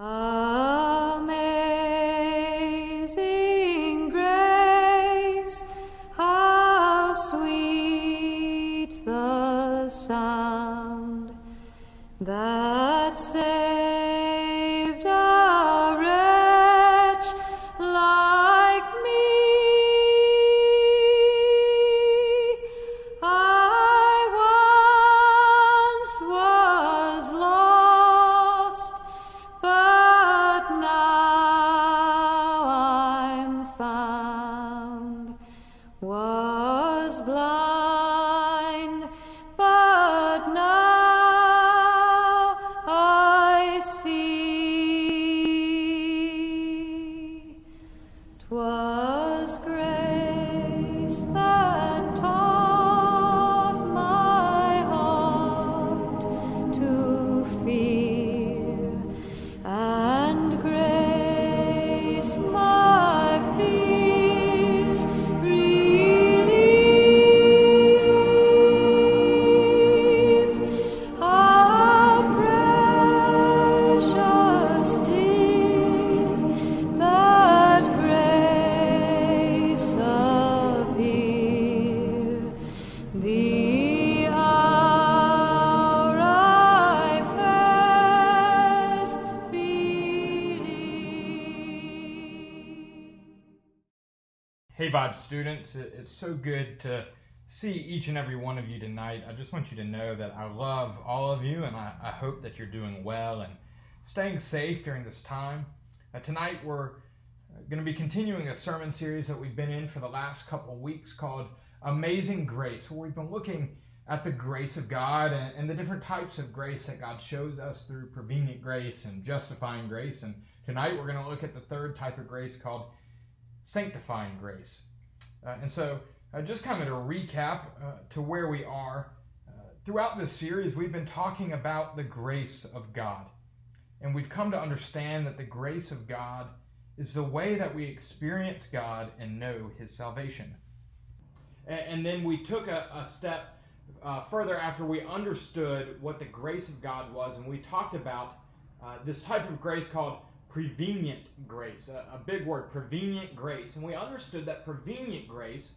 Amazing Hey, Vibe students, it's so good to see each and every one of you tonight. I just want you to know that I love all of you and I, I hope that you're doing well and staying safe during this time. Uh, tonight, we're going to be continuing a sermon series that we've been in for the last couple of weeks called Amazing Grace, where we've been looking at the grace of God and, and the different types of grace that God shows us through prevenient grace and justifying grace. And tonight, we're going to look at the third type of grace called sanctifying grace. Uh, and so, uh, just kind of to recap uh, to where we are, uh, throughout this series, we've been talking about the grace of God. And we've come to understand that the grace of God is the way that we experience God and know His salvation. And, and then we took a, a step uh, further after we understood what the grace of God was, and we talked about uh, this type of grace called prevenient grace, a, a big word, prevenient grace. And we understood that prevenient grace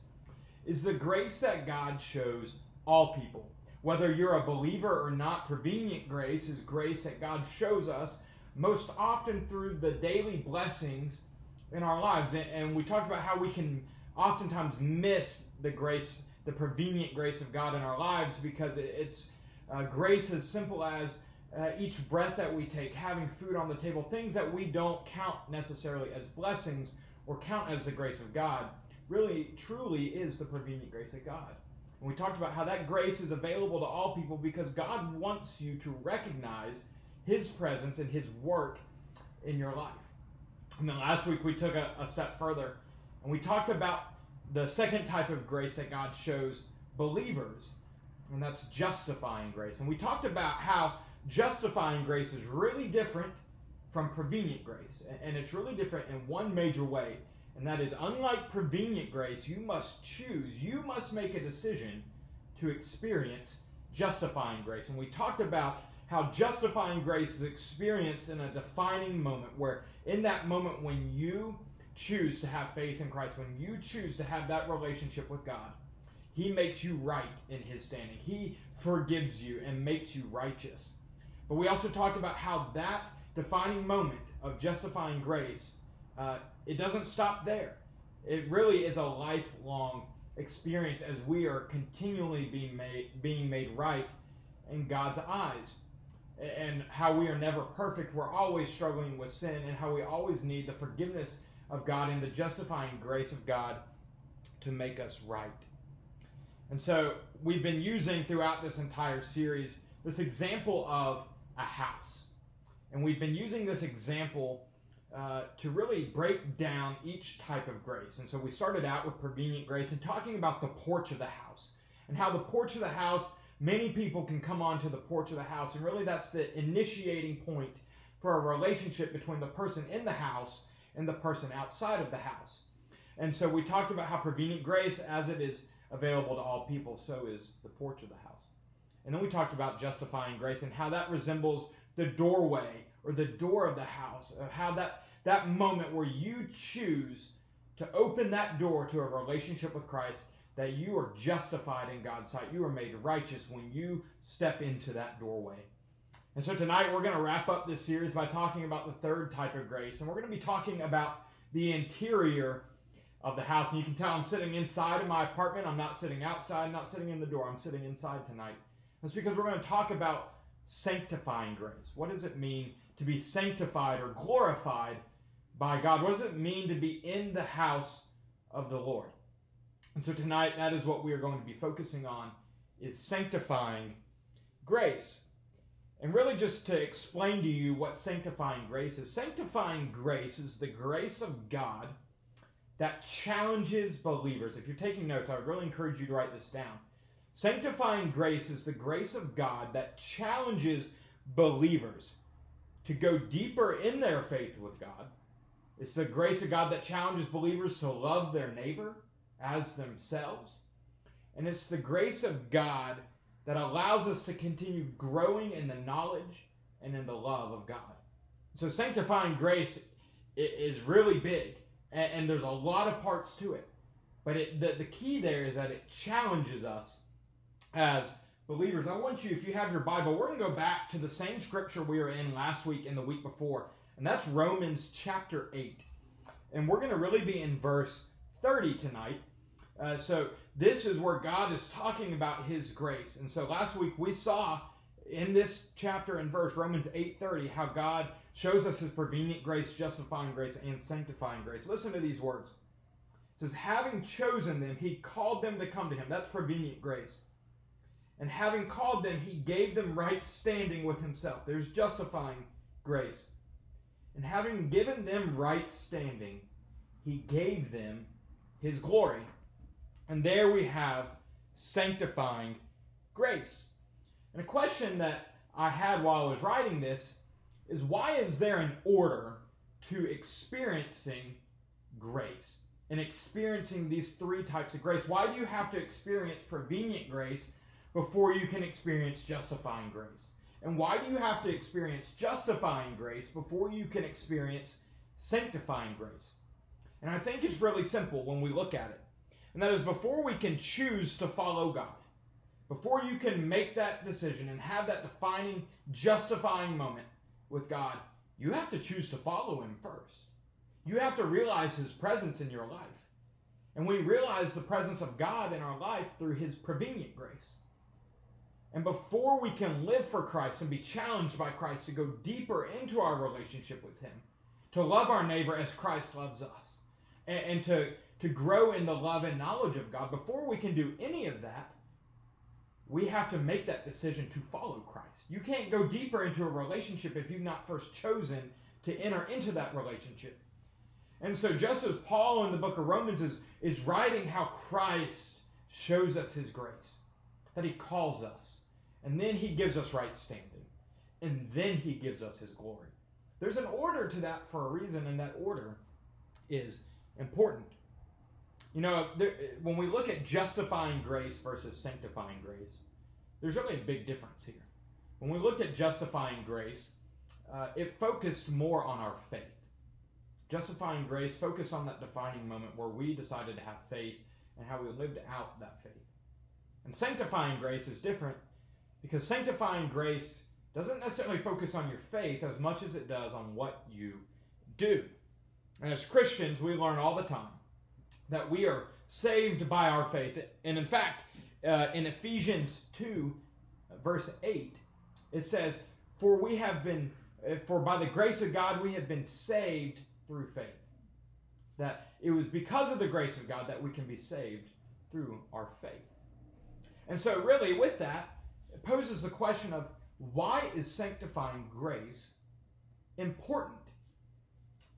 is the grace that God shows all people. Whether you're a believer or not, prevenient grace is grace that God shows us most often through the daily blessings in our lives. And, and we talked about how we can oftentimes miss the grace, the prevenient grace of God in our lives because it- it's uh, grace as simple as uh, each breath that we take, having food on the table, things that we don't count necessarily as blessings or count as the grace of God, really, truly is the prevenient grace of God. And we talked about how that grace is available to all people because God wants you to recognize His presence and His work in your life. And then last week we took a, a step further and we talked about the second type of grace that God shows believers, and that's justifying grace. And we talked about how justifying grace is really different from prevenient grace. And- it's really different in one major way. And that is, unlike prevenient grace, you must choose, you must make a decision to experience justifying grace. And we talked about how justifying grace is experienced in a defining moment, where in that moment when you choose to have faith in Christ, when you choose to have that relationship with God, He makes you right in His standing. He forgives you and makes you righteous. But we also talked about how that defining moment of justifying grace, uh, it doesn't stop there. It really is a lifelong experience as we are continually being made being made right in God's eyes. And how we are never perfect, we're always struggling with sin, and how we always need the forgiveness of God and the justifying grace of God to make us right. And so we've been using throughout this entire series this example of a house. And we've been using this example uh, to really break down each type of grace. And so we started out with prevenient grace and talking about the porch of the house and how the porch of the house, many people can come onto the porch of the house. And really, that's the initiating point for a relationship between the person in the house and the person outside of the house. And so we talked about how prevenient grace, as it is available to all people, so is the porch of the house. And then we talked about justifying grace and how that resembles the doorway or the door of the house, of how that, that moment where you choose to open that door to a relationship with Christ, that you are justified in God's sight. You are made righteous when you step into that doorway. And so tonight we're going to wrap up this series by talking about the third type of grace. And we're going to be talking about the interior of the house. And you can tell I'm sitting inside of my apartment. I'm not sitting outside, I'm not sitting in the door. I'm sitting inside tonight. That's because we're going to talk about sanctifying grace. What does it mean to be sanctified or glorified by God? What does it mean to be in the house of the Lord? And so tonight that is what we are going to be focusing on is sanctifying grace. And really, just to explain to you what sanctifying grace is sanctifying grace is the grace of God that challenges believers. If you're taking notes, I would really encourage you to write this down. Sanctifying grace is the grace of God that challenges believers to go deeper in their faith with God. It's the grace of God that challenges believers to love their neighbor as themselves. And it's the grace of God that allows us to continue growing in the knowledge and in the love of God. So, sanctifying grace is really big, and, there's a lot of parts to it. But it, the, the key there is that it challenges us as believers. I want you, if you have your Bible, we're going to go back to the same scripture we were in last week and the week before, and that's Romans chapter 8. And we're going to really be in verse 30 tonight. Uh, so this is where God is talking about His grace. And so last week we saw in this chapter and verse, Romans 8:30, how God shows us His prevenient grace, justifying grace, and sanctifying grace. Listen to these words. It says, having chosen them, He called them to come to Him. That's prevenient grace. And having called them, He gave them right standing with Himself. There's justifying grace. And having given them right standing, He gave them His glory. And there we have sanctifying grace. And a question that I had while I was writing this is why is there an order to experiencing grace and experiencing these three types of grace? Why do you have to experience prevenient grace before you can experience justifying grace? And why do you have to experience justifying grace before you can experience sanctifying grace? And I think it's really simple when we look at it. And that is before we can choose to follow God, before you can make that decision and have that defining, justifying moment with God, you have to choose to follow Him first. You have to realize His presence in your life. And we realize the presence of God in our life through His prevenient grace. And before we can live for Christ and be challenged by Christ to go deeper into our relationship with Him, to love our neighbor as Christ loves us, and, and to to grow in the love and knowledge of God, before we can do any of that, we have to make that decision to follow Christ. You can't go deeper into a relationship if you've not first chosen to enter into that relationship. And so, just as Paul in the book of Romans is, is writing how Christ shows us his grace, that he calls us, and then he gives us right standing, and then he gives us his glory. There's an order to that for a reason, and that order is important. You know, there, when we look at justifying grace versus sanctifying grace, there's really a big difference here. When we looked at justifying grace, uh, it focused more on our faith. Justifying grace focused on that defining moment where we decided to have faith and how we lived out that faith. And sanctifying grace is different because sanctifying grace doesn't necessarily focus on your faith as much as it does on what you do. And as Christians, we learn all the time that we are saved by our faith. And in fact, uh, in Ephesians 2, verse 8, it says, For we have been, uh, for by the grace of God we have been saved through faith. That it was because of the grace of God that we can be saved through our faith. And so, really, with that, poses the question of why is sanctifying grace important?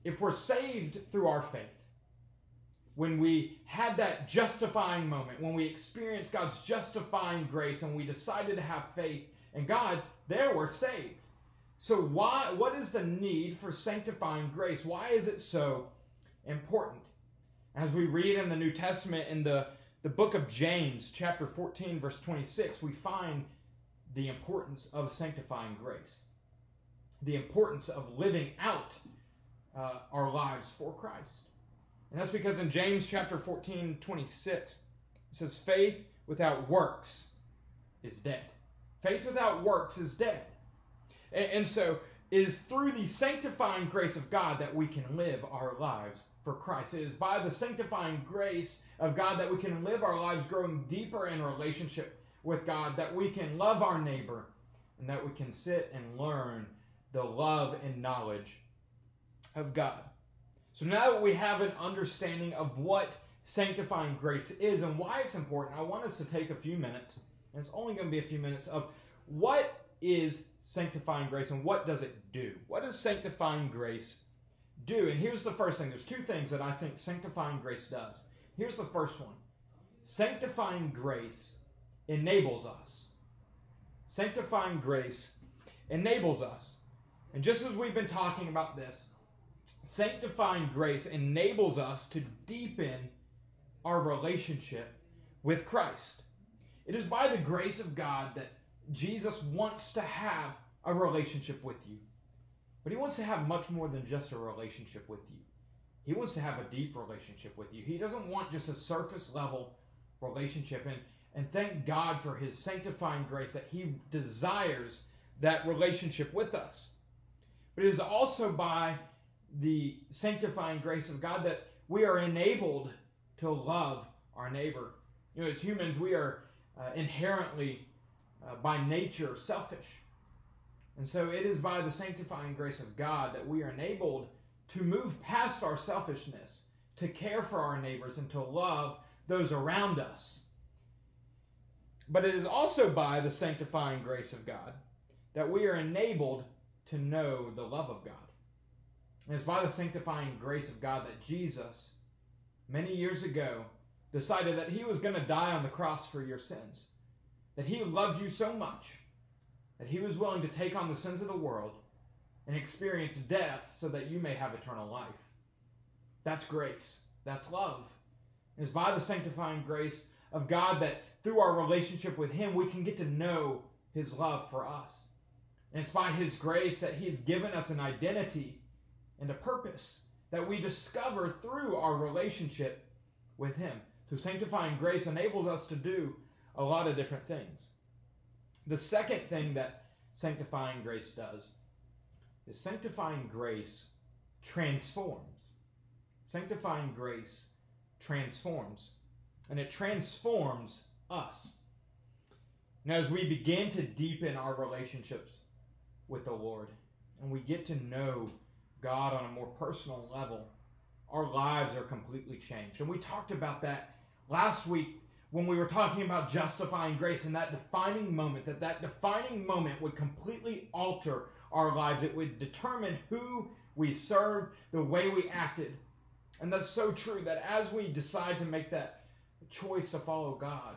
If we're saved through our faith, when we had that justifying moment, when we experienced God's justifying grace and we decided to have faith in God, there we're saved. So why what is the need for sanctifying grace? Why is it so important? As we read in the New Testament in the, the book of James, chapter 14, verse 26, we find the importance of sanctifying grace. the importance of living out uh, our lives for Christ. And that's because in James chapter 14, 26, it says, faith without works is dead. Faith without works is dead. And, and so it is through the sanctifying grace of God that we can live our lives for Christ. It is by the sanctifying grace of God that we can live our lives growing deeper in relationship with God, that we can love our neighbor, and that we can sit and learn the love and knowledge of God. So now that we have an understanding of what sanctifying grace is and why it's important, I want us to take a few minutes, and it's only going to be a few minutes, of what is sanctifying grace and what does it do? What does sanctifying grace do? And here's the first thing there's two things that I think sanctifying grace does. Here's the first one sanctifying grace enables us. Sanctifying grace enables us. And just as we've been talking about this, sanctifying grace enables us to deepen our relationship with Christ. It is by the grace of God that Jesus wants to have a relationship with you. But he wants to have much more than just a relationship with you. He wants to have a deep relationship with you. He doesn't want just a surface level relationship. And, and thank God for his sanctifying grace that he desires that relationship with us. But it is also by the sanctifying grace of God that we are enabled to love our neighbor. You know, as humans, we are uh, inherently, uh, by nature, selfish. And so it is by the sanctifying grace of God that we are enabled to move past our selfishness, to care for our neighbors, and to love those around us. But it is also by the sanctifying grace of God that we are enabled to know the love of God. And it's by the sanctifying grace of God that Jesus, many years ago, decided that he was going to die on the cross for your sins. That he loved you so much that he was willing to take on the sins of the world and experience death so that you may have eternal life. That's grace. That's love. It's by the sanctifying grace of God that through our relationship with him, we can get to know his love for us. And it's by his grace that he's given us an identity and a purpose that we discover through our relationship with him. So sanctifying grace enables us to do a lot of different things. The second thing that sanctifying grace does is sanctifying grace transforms. Sanctifying grace transforms. And it transforms us. Now, as we begin to deepen our relationships with the Lord and we get to know God on a more personal level, our lives are completely changed. And we talked about that last week when we were talking about justifying grace and that defining moment, that that defining moment would completely alter our lives. It would determine who we served, the way we acted. And that's so true that as we decide to make that choice to follow God,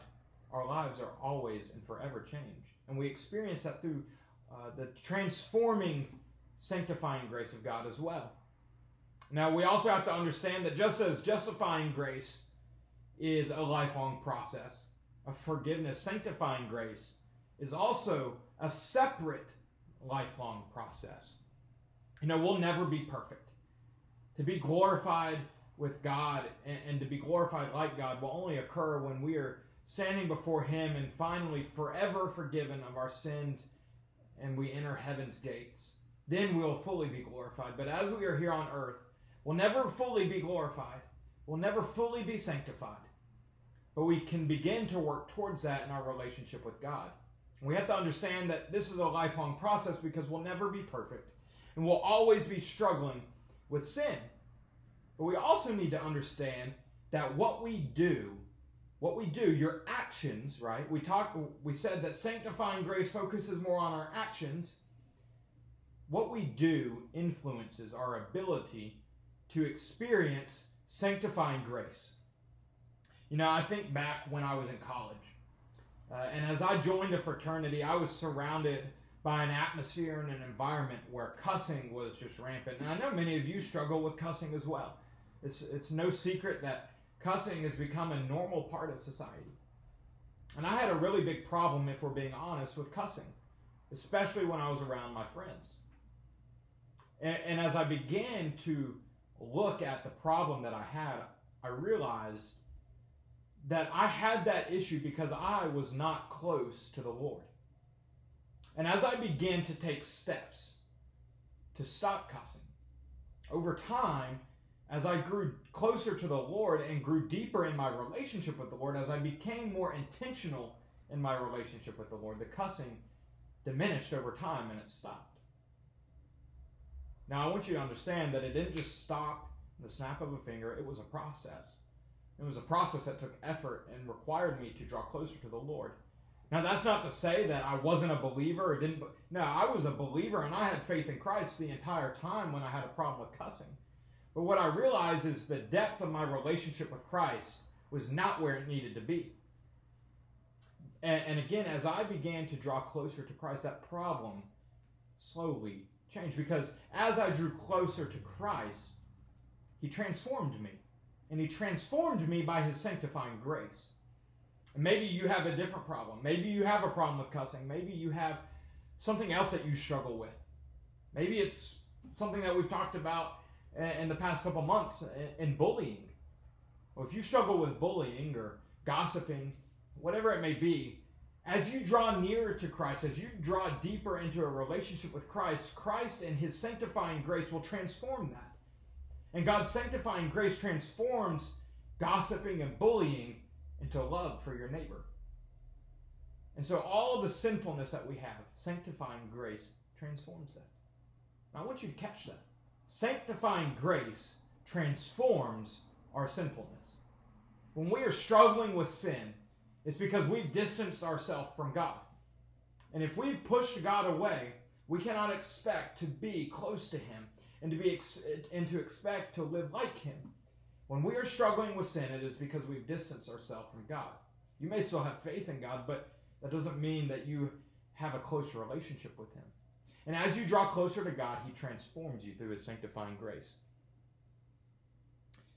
our lives are always and forever changed. And we experience that through uh, the transforming, sanctifying grace of God as well. Now, we also have to understand that just as justifying grace is a lifelong process of forgiveness, sanctifying grace is also a separate lifelong process. You know, we'll never be perfect. To be glorified with God and, and, to be glorified like God will only occur when we are standing before Him and finally forever forgiven of our sins and we enter heaven's gates. Then we'll fully be glorified. But as we are here on earth, we'll never fully be glorified. We'll never fully be sanctified. But we can begin to work towards that in our relationship with God. We have to understand that this is a lifelong process because we'll never be perfect and we'll always be struggling with sin. But we also need to understand that what we do, what we do, your actions, right? We talked we said that sanctifying grace focuses more on our actions. What we do influences our ability to experience sanctifying grace. You know, I think back when I was in college. Uh, and as I joined a fraternity, I was surrounded by an atmosphere and an environment where cussing was just rampant. And I know many of you struggle with cussing as well. It's, it's no secret that cussing has become a normal part of society. And I had a really big problem, if we're being honest, with cussing, especially when I was around my friends. And, and as I began to look at the problem that I had, I realized that I had that issue because I was not close to the Lord. And as I began to take steps to stop cussing, over time, as I grew closer to the Lord and grew deeper in my relationship with the Lord, as I became more intentional in my relationship with the Lord, the cussing diminished over time and it stopped. Now, I want you to understand that it didn't just stop in the snap of a finger, it was a process. It was a process that took effort and required me to draw closer to the Lord. Now, that's not to say that I wasn't a believer or didn't. No, I was a believer and I had faith in Christ the entire time when I had a problem with cussing. But what I realized is the depth of my relationship with Christ was not where it needed to be. And, and again, as I began to draw closer to Christ, that problem slowly changed because as I drew closer to Christ, He transformed me. And He transformed me by His sanctifying grace. And maybe you have a different problem. Maybe you have a problem with cussing. Maybe you have something else that you struggle with. Maybe it's something that we've talked about in the past couple months in bullying. Well, if you struggle with bullying or gossiping, whatever it may be, as you draw nearer to Christ, as you draw deeper into a relationship with Christ, Christ and His sanctifying grace will transform that. And God's sanctifying grace transforms gossiping and bullying into love for your neighbor. And so all the sinfulness that we have, sanctifying grace transforms that. Now, I want you to catch that. Sanctifying grace transforms our sinfulness. When we are struggling with sin, it's because we've distanced ourselves from God. And if we've pushed God away, we cannot expect to be close to Him and to be ex- and to expect to live like Him. When we are struggling with sin, it is because we've distanced ourselves from God. You may still have faith in God, but that doesn't mean that you have a close relationship with Him. And as you draw closer to God, He transforms you through His sanctifying grace.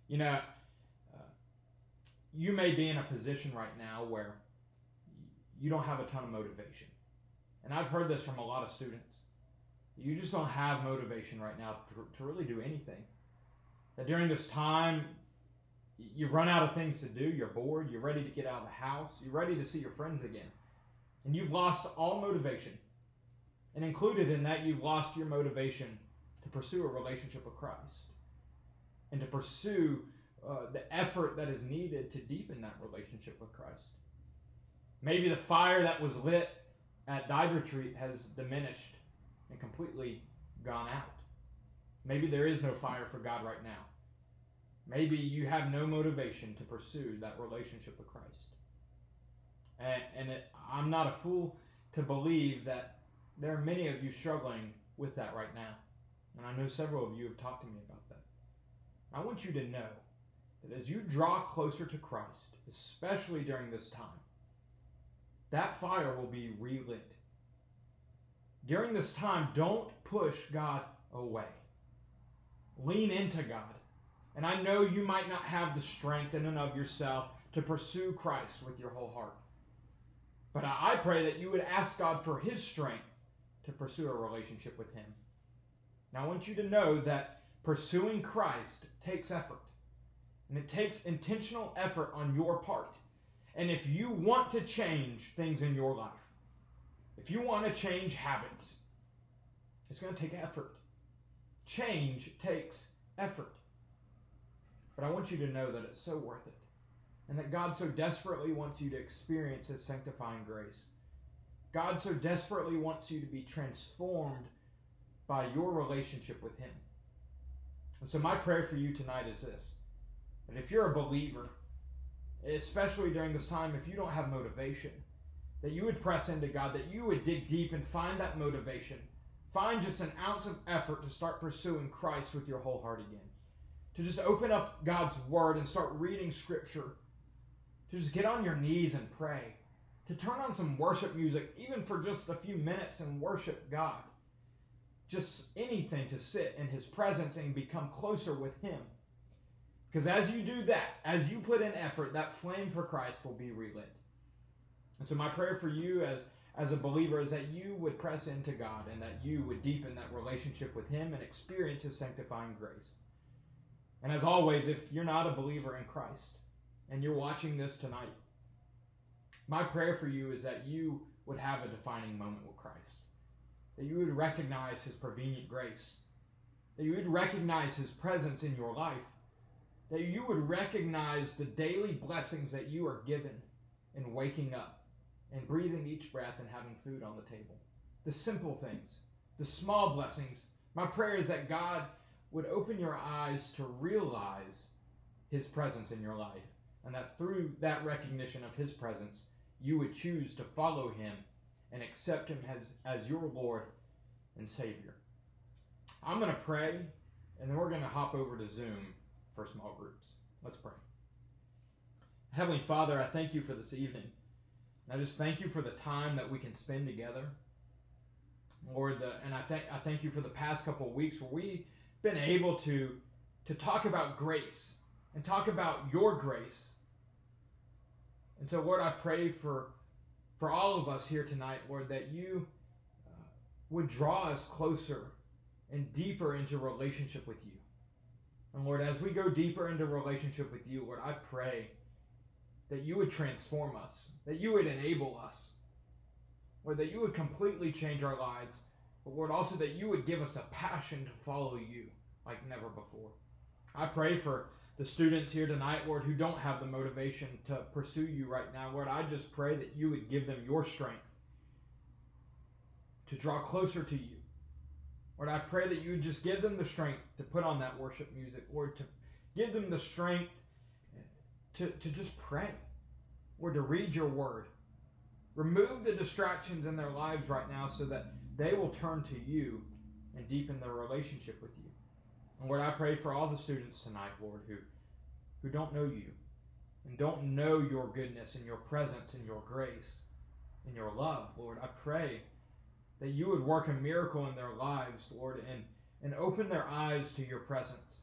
You know, uh, you may be in a position right now where you don't have a ton of motivation. And I've heard this from a lot of students. You just don't have motivation right now to, to really do anything. That during this time, you've run out of things to do, you're bored, you're ready to get out of the house, you're ready to see your friends again. And you've lost all motivation. And included in that, you've lost your motivation to pursue a relationship with Christ and to pursue uh, the effort that is needed to deepen that relationship with Christ. Maybe the fire that was lit at Dive Retreat has diminished and completely gone out. Maybe there is no fire for God right now. Maybe you have no motivation to pursue that relationship with Christ. And, and it, I'm not a fool to believe that there are many of you struggling with that right now. And I know several of you have talked to me about that. I want you to know that as you draw closer to Christ, especially during this time, that fire will be relit. During this time, don't push God away. Lean into God. And I know you might not have the strength in and of yourself to pursue Christ with your whole heart. But I pray that you would ask God for His strength to pursue a relationship with Him. Now, I want you to know that pursuing Christ takes effort, and it takes intentional effort on your part. And if you want to change things in your life, if you want to change habits, it's going to take effort. Change takes effort. But I want you to know that it's so worth it. And that God so desperately wants you to experience His sanctifying grace. God so desperately wants you to be transformed by your relationship with Him. And so, my prayer for you tonight is this that if you're a believer, especially during this time, if you don't have motivation, that you would press into God, that you would dig deep and find that motivation. Find just an ounce of effort to start pursuing Christ with your whole heart again. To just open up God's Word and start reading Scripture. To just get on your knees and pray to turn on some worship music, even for just a few minutes, and worship God. Just anything to sit in His presence and become closer with Him. Because as you do that, as you put in effort, that flame for Christ will be relit. And so, my prayer for you as, as a believer is that you would press into God and that you would deepen that relationship with Him and experience His sanctifying grace. And as always, if you're not a believer in Christ and you're watching this tonight, my prayer for you is that you would have a defining moment with Christ, that you would recognize His prevenient grace, that you would recognize His presence in your life, that you would recognize the daily blessings that you are given in waking up and breathing each breath and having food on the table. The simple things, the small blessings. My prayer is that God would open your eyes to realize His presence in your life, and that through that recognition of His presence, you would choose to follow Him and accept Him as, as your Lord and Savior. I'm going to pray, and then we're going to hop over to Zoom for small groups. Let's pray. Heavenly Father, I thank you for this evening. And I just thank you for the time that we can spend together. Lord, the, and I thank I thank you for the past couple of weeks where we've been able to to talk about grace and talk about your grace. And so, Lord, I pray for for all of us here tonight, Lord, that you uh, would draw us closer and deeper into relationship with you. And Lord, as we go deeper into relationship with you, Lord, I pray that you would transform us, that you would enable us, Lord, that you would completely change our lives, but Lord, also that you would give us a passion to follow you like never before. I pray for the students here tonight, Lord, who don't have the motivation to pursue you right now. Lord, I just pray that you would give them your strength to draw closer to you. Lord, I pray that you would just give them the strength to put on that worship music, Lord, to give them the strength to, to just pray or to read your word. Remove the distractions in their lives right now so that they will turn to you and deepen their relationship with you. And Lord, I pray for all the students tonight, Lord, who, who don't know you and don't know your goodness and your presence and your grace and your love, Lord. I pray that you would work a miracle in their lives, Lord, and, and open their eyes to your presence.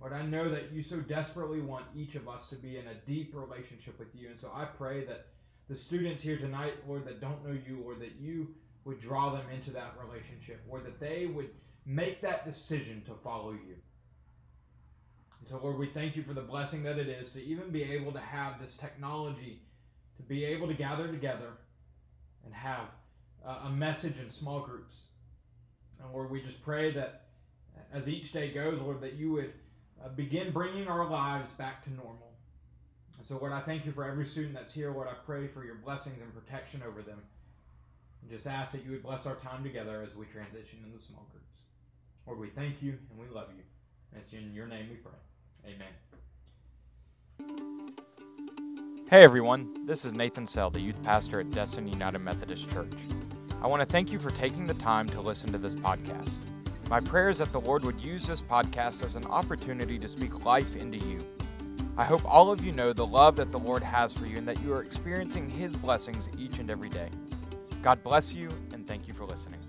Lord, I know that you so desperately want each of us to be in a deep relationship with you. And so I pray that the students here tonight, Lord, that don't know you, or that you would draw them into that relationship, or that they would make that decision to follow you. And so, Lord, we thank you for the blessing that it is to even be able to have this technology, to be able to gather together and have a message in small groups. And Lord, we just pray that as each day goes, Lord, that you would uh, begin bringing our lives back to normal. And so, Lord, I thank you for every student that's here. Lord, I pray for your blessings and protection over them. And just ask that you would bless our time together as we transition into small groups. Lord, we thank you and we love you. And it's in your name we pray. Amen. Hey everyone, this is Nathan Sell, the youth pastor at Destin United Methodist Church. I want to thank you for taking the time to listen to this podcast. My prayer is that the Lord would use this podcast as an opportunity to speak life into you. I hope all of you know the love that the Lord has for you and that you are experiencing His blessings each and every day. God bless you, and thank you for listening.